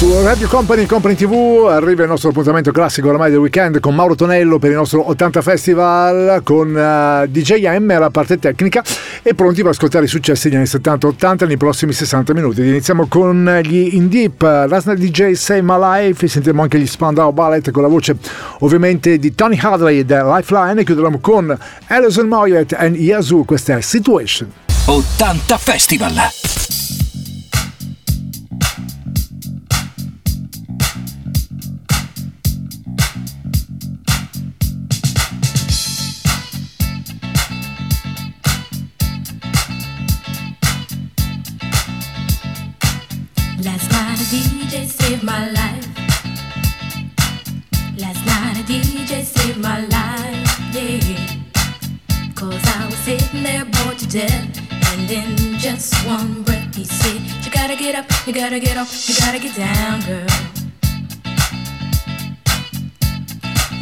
Su Radio Company, Company TV arriva il nostro appuntamento classico oramai del weekend con Mauro Tonello per il nostro 80 Festival con uh, DJ M alla parte tecnica e pronti per ascoltare i successi degli anni 70-80 nei prossimi 60 minuti. Iniziamo con gli In Deep, Night DJ Save My Life, sentiremo anche gli Spandau Ballet con la voce ovviamente di Tony Hadley da Lifeline e chiuderemo con Alison Moyet e Yazoo, questa è Situation. 80 Festival! You gotta get up, you gotta get off, you gotta get down, girl.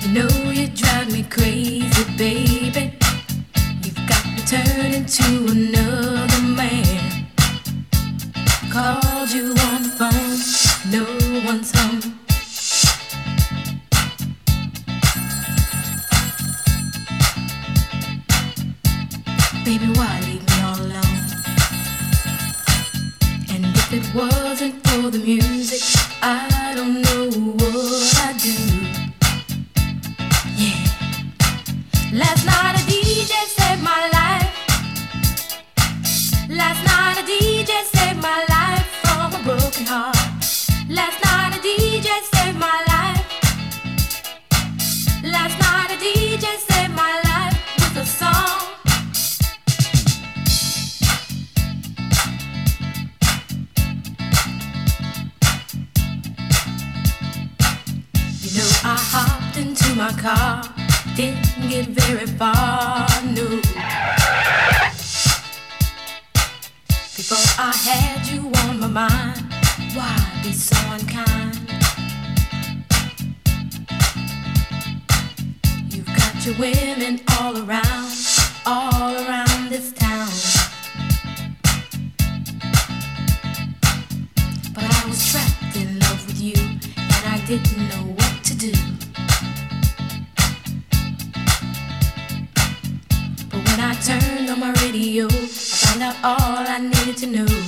You know you drive me crazy, baby. You've got me turning to another man. Called you all I needed to know.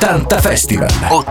80 Festival.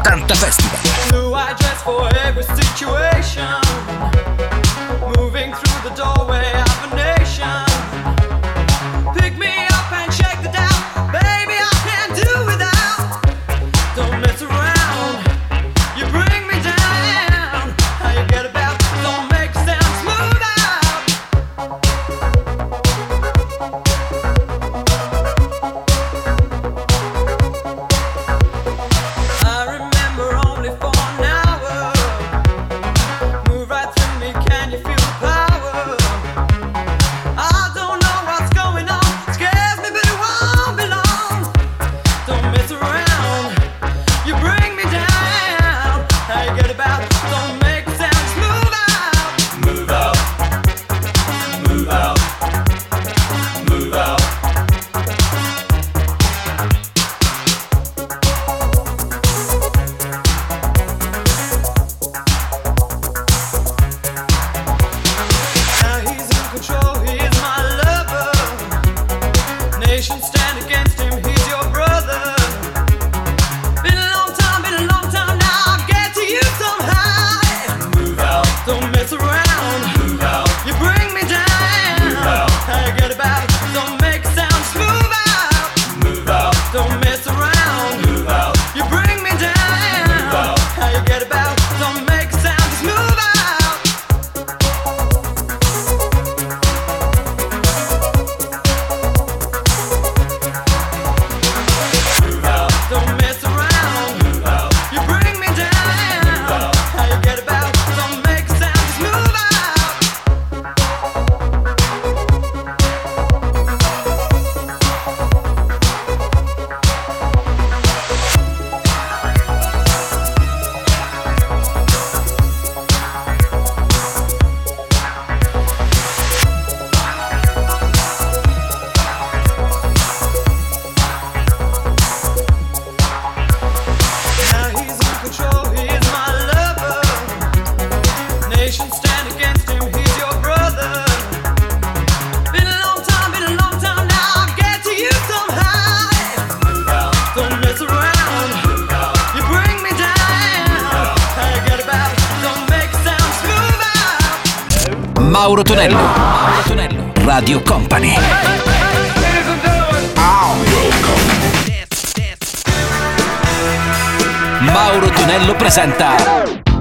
Mauro Tonello presenta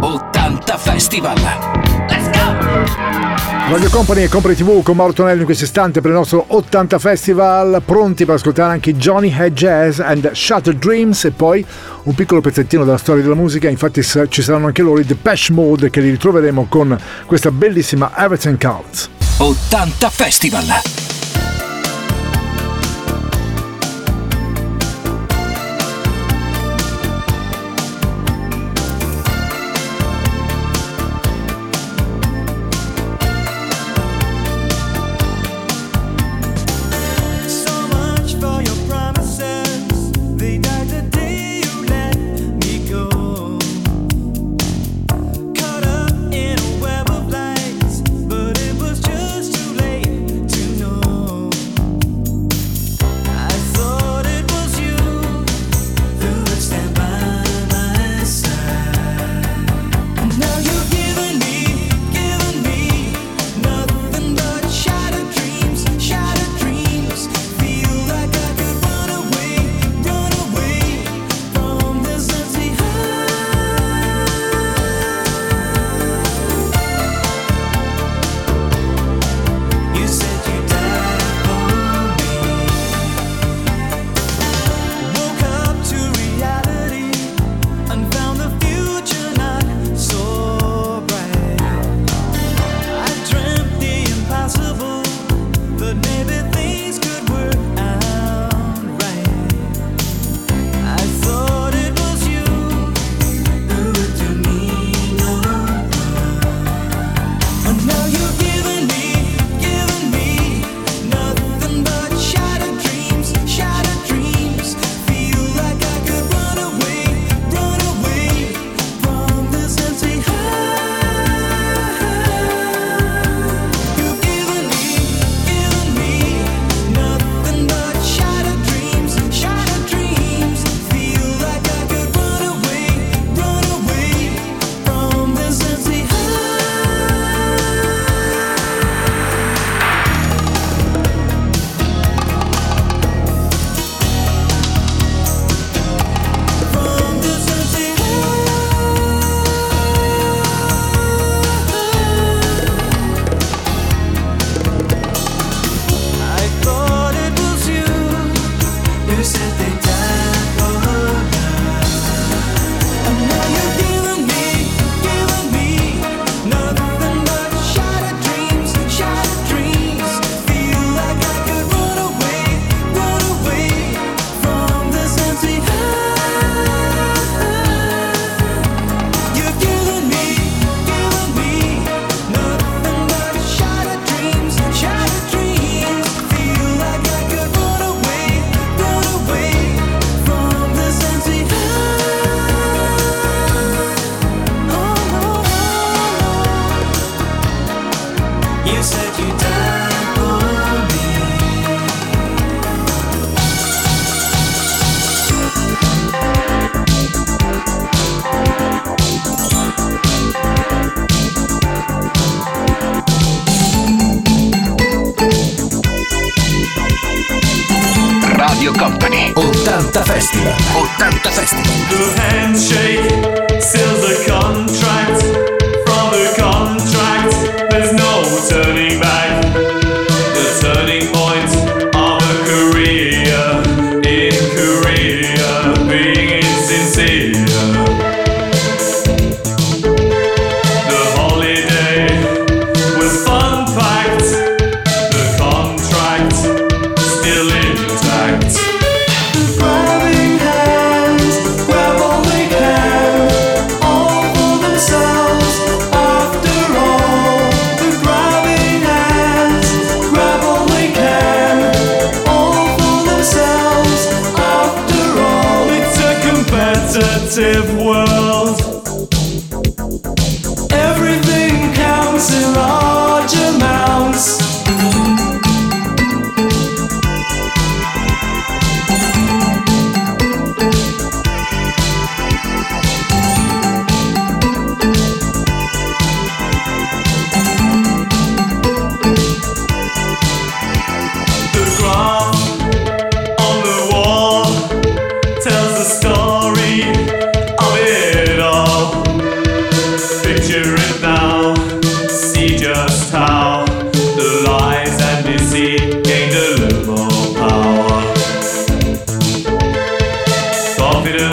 80 Festival. Let's go! Radio Company e Compri TV con Mauro Tonello in questo istante per il nostro 80 Festival, pronti per ascoltare anche Johnny Head Jazz and Shattered Dreams e poi un piccolo pezzettino della storia della musica, infatti ci saranno anche loro i Depeche Mode che li ritroveremo con questa bellissima Everything Counts. 80 Festival.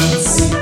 Peace.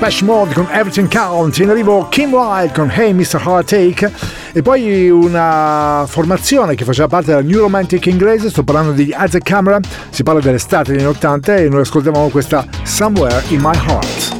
Depeche Mode con Everything Count, in arrivo Kim Wilde con Hey Mr. Heartache e poi una formazione che faceva parte della New Romantic inglese, sto parlando di Isaac Camera, si parla dell'estate degli anni 80 e noi ascoltavamo questa Somewhere in My Heart.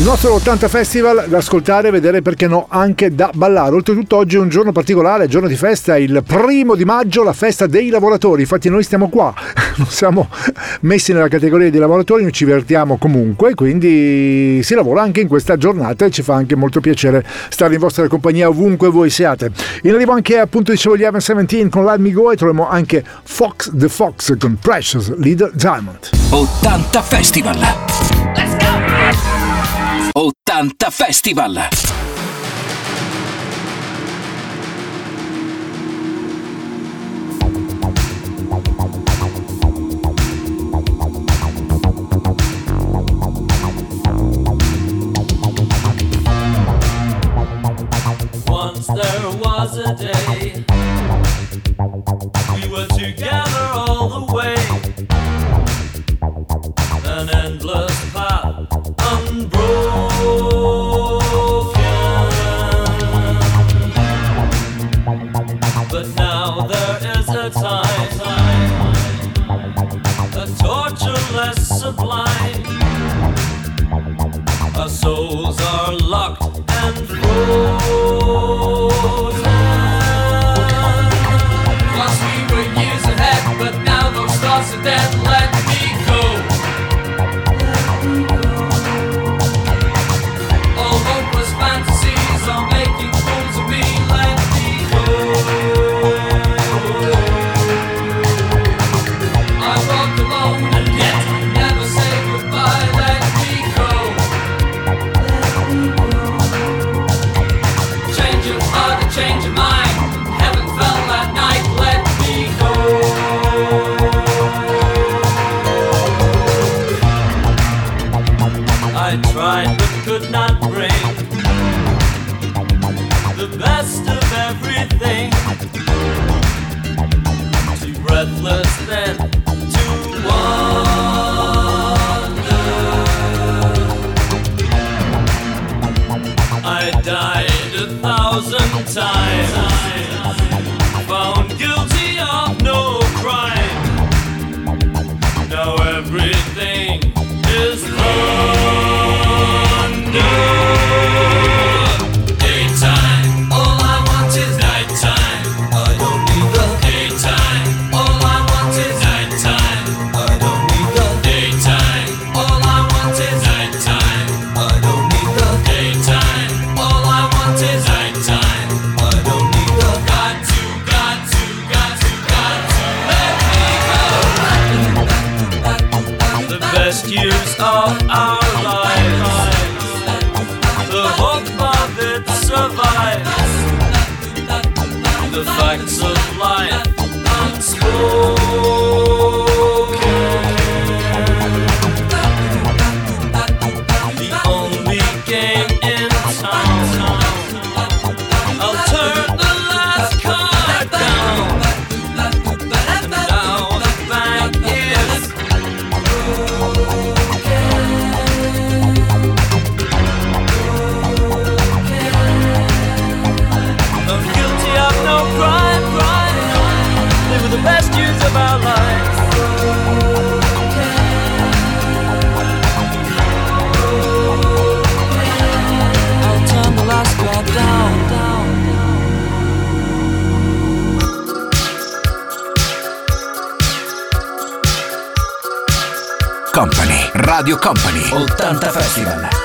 Il nostro 80 Festival da ascoltare e vedere perché no anche da ballare. Oltretutto oggi è un giorno particolare, giorno di festa, il primo di maggio, la festa dei lavoratori. Infatti noi stiamo qua, non siamo messi nella categoria dei lavoratori, noi ci divertiamo comunque, quindi si lavora anche in questa giornata e ci fa anche molto piacere stare in vostra compagnia ovunque voi siate. In arrivo anche appunto dicevo gli Evan 17 con Let Me Go e troviamo anche Fox the Fox con Precious Leader Diamond. 80 Festival! Let's go! 80 Festival. Once there was a day we were together. I died a thousand times. Found guilty. best years of our lives. Company, Radio Company, 80 Festival.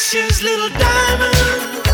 precious little diamond.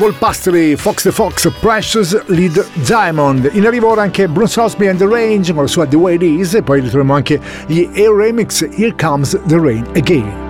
Volpastri, Fox the Fox, Precious Lead Diamond. In arrivo ora anche Bruce Osby and the Range con la sua The Way It Is e poi ritroviamo anche gli Air Remix Here Comes the Rain Again.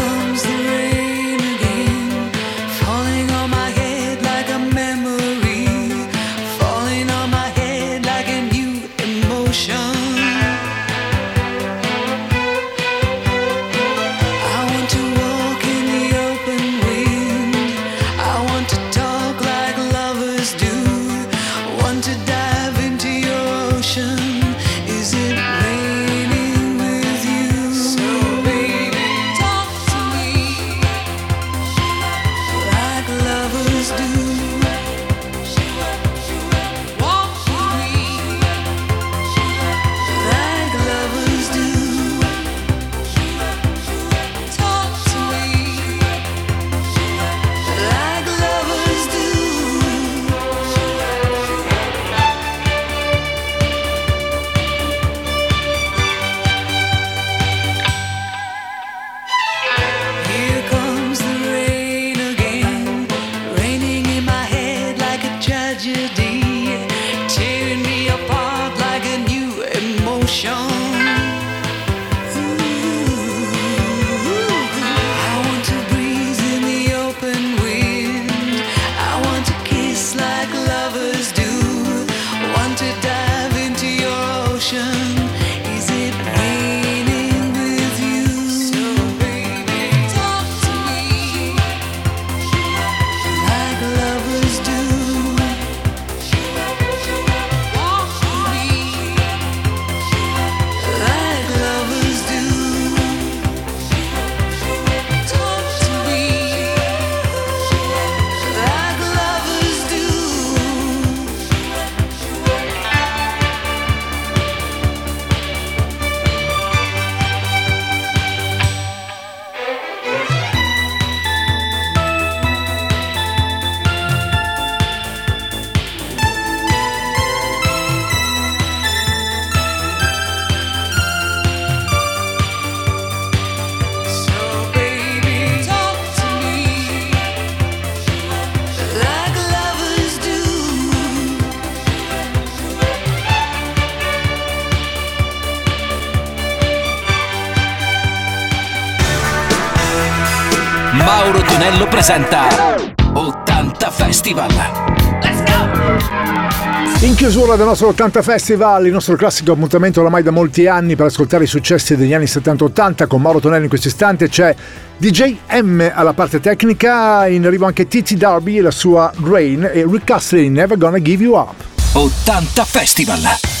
presenta 80 Festival. Let's go! In chiusura del nostro 80 Festival, il nostro classico appuntamento oramai da molti anni per ascoltare i successi degli anni 70-80 con Mauro Tonelli in questo istante c'è DJ M alla parte tecnica, in arrivo anche Titi Darby e la sua Rain e Rick Astley Never Gonna Give You Up. 80 Festival.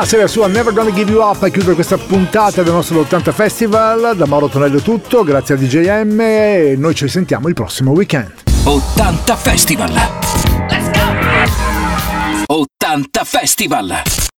E la sua Never Gonna Give You Up a chiudere questa puntata del nostro 80 Festival. Da Mauro Tonello è tutto, grazie a DJM e noi ci sentiamo il prossimo weekend. 80 Festival. Let's go! 80 Festival.